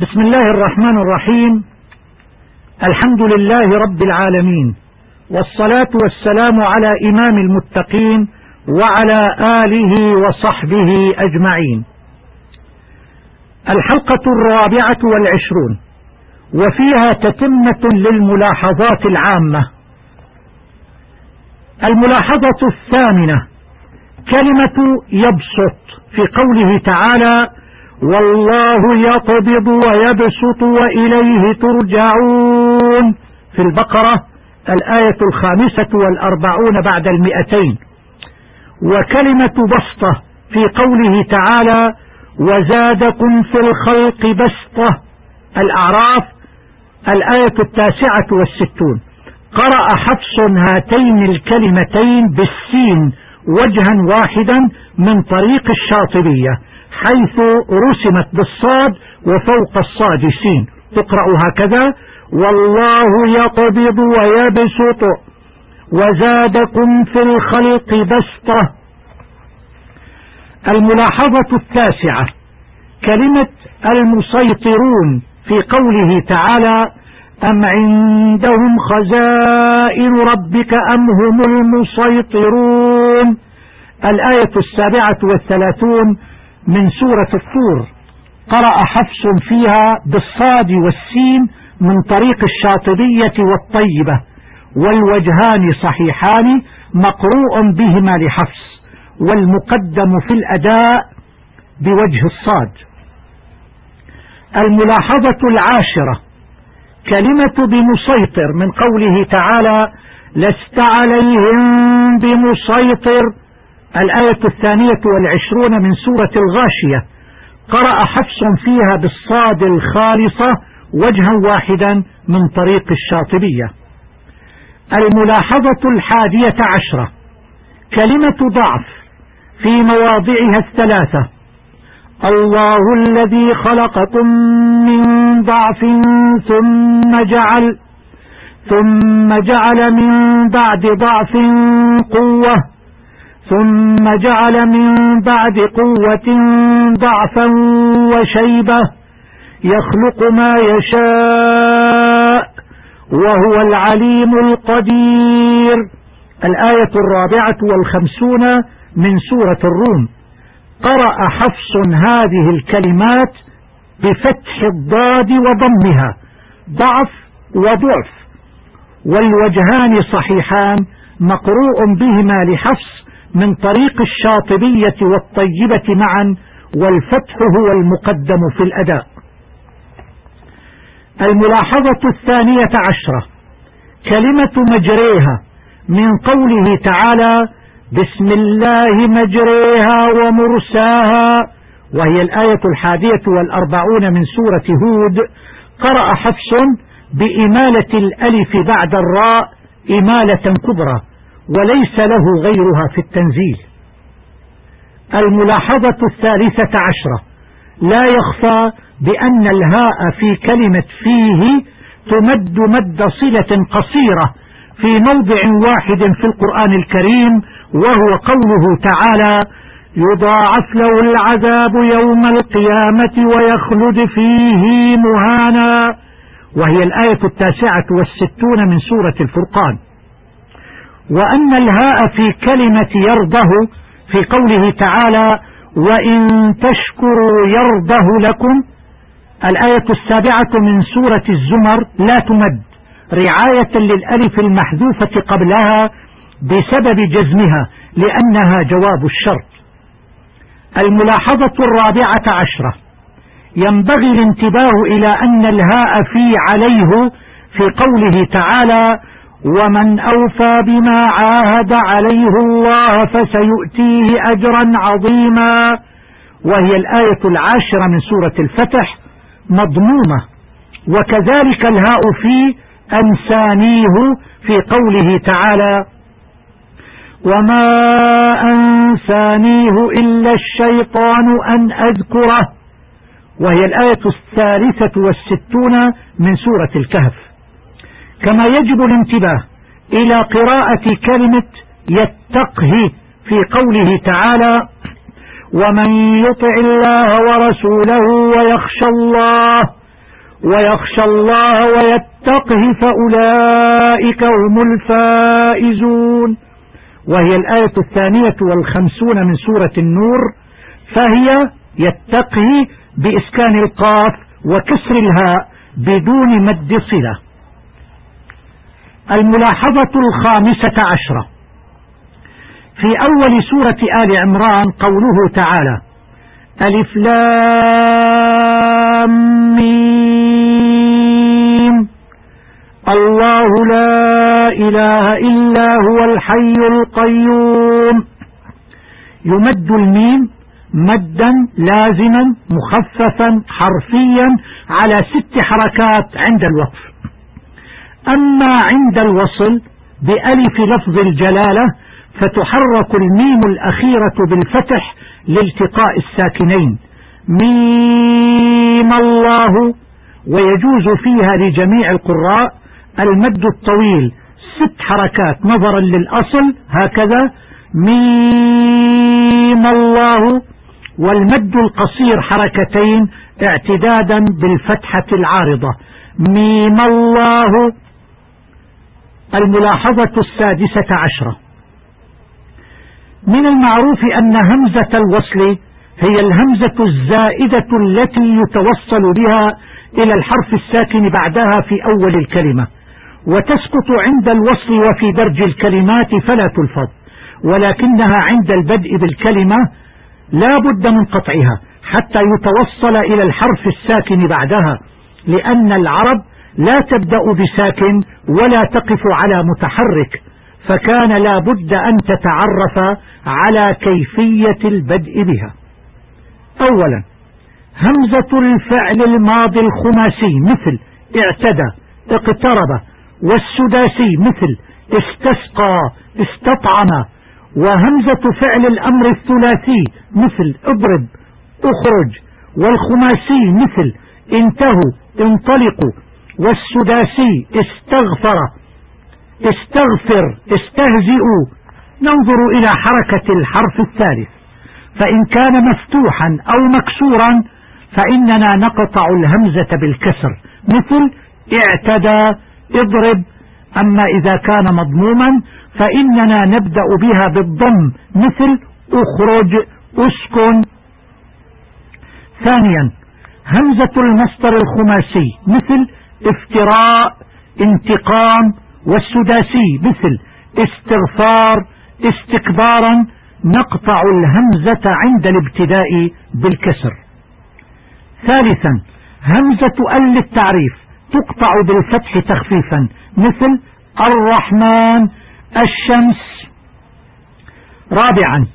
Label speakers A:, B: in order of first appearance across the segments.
A: بسم الله الرحمن الرحيم. الحمد لله رب العالمين. والصلاة والسلام على إمام المتقين وعلى آله وصحبه أجمعين. الحلقة الرابعة والعشرون. وفيها تتمة للملاحظات العامة. الملاحظة الثامنة. كلمة يبسط في قوله تعالى والله يقبض ويبسط وإليه ترجعون. في البقرة الآية الخامسة والأربعون بعد المئتين. وكلمة بسطة في قوله تعالى وزادكم في الخلق بسطة. الأعراف الآية التاسعة والستون. قرأ حفص هاتين الكلمتين بالسين وجها واحدا من طريق الشاطبية. حيث رسمت بالصاد وفوق الصاد سين. تقرأ هكذا. والله يقبض ويبسط وزادكم في الخلق بسطة. الملاحظة التاسعة. كلمة المسيطرون في قوله تعالى أم عندهم خزائن ربك أم هم المسيطرون؟ الآية السابعة والثلاثون من سورة الطور. قرأ حفص فيها بالصاد والسين من طريق الشاطبية والطيبة والوجهان صحيحان مقروء بهما لحفص والمقدم في الأداء بوجه الصاد. الملاحظة العاشرة كلمة بمسيطر من قوله تعالى لست عليهم بمسيطر الآية الثانية والعشرون من سورة الغاشية. قرأ حفص فيها بالصاد الخالصة وجها واحدا من طريق الشاطبية. الملاحظة الحادية عشرة. كلمة ضعف في مواضعها الثلاثة. الله الذي خلقكم من ضعف ثم جعل ثم جعل من بعد ضعف قوة. ثم جعل من بعد قوة ضعفا وشيبة يخلق ما يشاء وهو العليم القدير. الآية الرابعة والخمسون من سورة الروم. قرأ حفص هذه الكلمات بفتح الضاد وضمها ضعف وضعف. والوجهان صحيحان مقروء بهما لحفص من طريق الشاطبية والطيبة معا والفتح هو المقدم في الأداء. الملاحظة الثانية عشرة. كلمة مجريها من قوله تعالى بسم الله مجريها ومرساها. وهي الآية الحادية والأربعون من سورة هود. قرأ حفص بإمالة الألف بعد الراء إمالة كبرى. وليس له غيرها في التنزيل. الملاحظة الثالثة عشرة. لا يخفى بأن الهاء في كلمة فيه تمد مد صلة قصيرة في موضع واحد في القرآن الكريم وهو قوله تعالى يضاعف له العذاب يوم القيامة ويخلد فيه مهانا. وهي الآية التاسعة والستون من سورة الفرقان. وأن الهاء في كلمة يرضه في قوله تعالى وإن تشكروا يرضه لكم الآية السابعة من سورة الزمر لا تمد رعاية للألف المحذوفة قبلها بسبب جزمها لأنها جواب الشرط. الملاحظة الرابعة عشرة ينبغي الانتباه إلى أن الهاء في عليه في قوله تعالى ومن أوفى بما عاهد عليه الله فسيؤتيه أجرا عظيما. وهي الآية العاشرة من سورة الفتح مضمومة. وكذلك الهاء في أنسانيه في قوله تعالى وما أنسانيه إلا الشيطان أن أذكره. وهي الآية الثالثة والستون من سورة الكهف. كما يجب الانتباه إلى قراءة كلمة يتقه في قوله تعالى ومن يطع الله ورسوله ويخشى الله ويخشى الله ويتقه فأولئك هم الفائزون. وهي الآية الثانية والخمسون من سورة النور فهي يتقه بإسكان القاف وكسر الهاء بدون مد صلة. الملاحظة الخامسة عشرة. في أول سورة آل عمران قوله تعالى ألف لام ميم. الله لا إله إلا هو الحي القيوم. يمد الميم مدا لازما مخففا حرفيا على ست حركات عند الوقف. أما عند الوصل بألف لفظ الجلالة فتحرك الميم الأخيرة بالفتح لالتقاء الساكنين. ميم الله ويجوز فيها لجميع القراء المد الطويل ست حركات نظرا للأصل هكذا ميم الله والمد القصير حركتين اعتدادا بالفتحة العارضة. ميم الله الملاحظة السادسة عشرة. من المعروف أن همزة الوصل هي الهمزة الزائدة التي يتوصل بها إلى الحرف الساكن بعدها في أول الكلمة وتسقط عند الوصل وفي درج الكلمات فلا تلفظ ولكنها عند البدء بالكلمة لا بد من قطعها حتى يتوصل إلى الحرف الساكن بعدها لأن العرب لا تبدأ بساكن ولا تقف على متحرك فكان لا بد أن تتعرف على كيفية البدء بها. أولا همزة الفعل الماضي الخماسي مثل اعتدى اقترب والسداسي مثل استسقى استطعم وهمزة فعل الأمر الثلاثي مثل اضرب اخرج والخماسي مثل انتهوا انطلقوا والسداسي استغفر استغفر استهزئوا. ننظر إلى حركة الحرف الثالث. فإن كان مفتوحا أو مكسورا فإننا نقطع الهمزة بالكسر. مثل اعتدى اضرب. أما إذا كان مضموما فإننا نبدأ بها بالضم. مثل اخرج اسكن. ثانيا همزة المصدر الخماسي. مثل افتراء انتقام والسداسي مثل استغفار استكبارا نقطع الهمزة عند الابتداء بالكسر. ثالثا همزة أل التعريف تقطع بالفتح تخفيفا مثل الرحمن الشمس. رابعا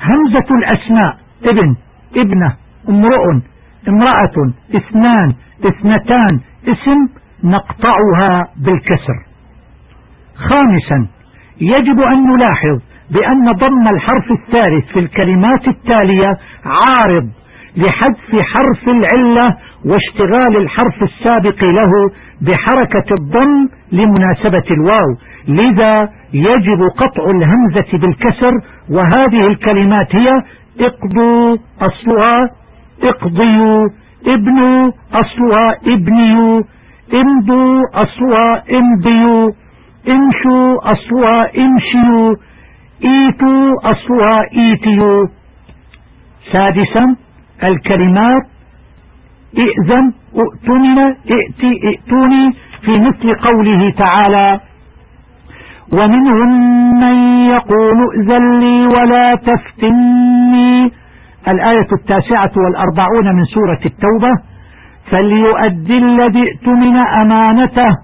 A: همزة الأسماء ابن ابنة امرؤ امرأة اثنان اثنتان. اسم نقطعها بالكسر. خامسا يجب أن نلاحظ بأن ضم الحرف الثالث في الكلمات التالية عارض لحذف حرف العلة واشتغال الحرف السابق له بحركة الضم لمناسبة الواو. لذا يجب قطع الهمزة بالكسر وهذه الكلمات هي اقضوا أصلها اقضيوا ابنوا أصلها ابنيوا امضوا أصلها امضيوا امشوا أصلها امشيوا ايتوا أصلها ايتيوا سادسا الكلمات ائذن ائتمن ائتي ائتوني في مثل قوله تعالى ومنهم من يقول ائذن لي ولا تفتني الآية التاسعة والأربعون من سورة التوبة فليؤدي الذي ائتمن أمانته.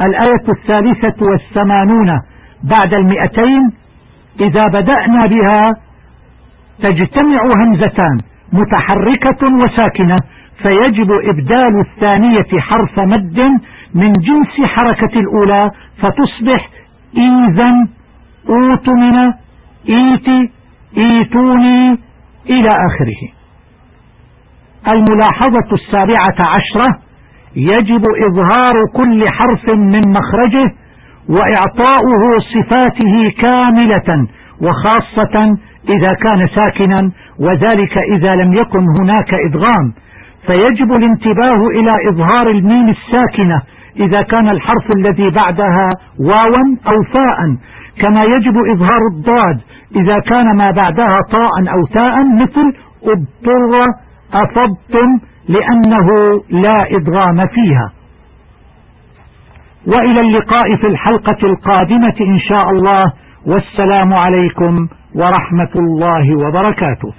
A: الآية الثالثة والثمانون بعد المئتين إذا بدأنا بها تجتمع همزتان متحركة وساكنة فيجب إبدال الثانية حرف مد من جنس حركة الأولى فتصبح إذا أوتمن إيتي إيتوني. إلى آخره. الملاحظة السابعة عشرة يجب إظهار كل حرف من مخرجه وإعطاؤه صفاته كاملة وخاصة إذا كان ساكنا وذلك إذا لم يكن هناك إدغام. فيجب الانتباه إلى إظهار الميم الساكنة إذا كان الحرف الذي بعدها واوا أو فاء. كما يجب إظهار الضاد إذا كان ما بعدها طاء أو تاء مثل اضطر أفضتم لأنه لا إدغام فيها. وإلى اللقاء في الحلقة القادمة إن شاء الله. والسلام عليكم ورحمة الله وبركاته.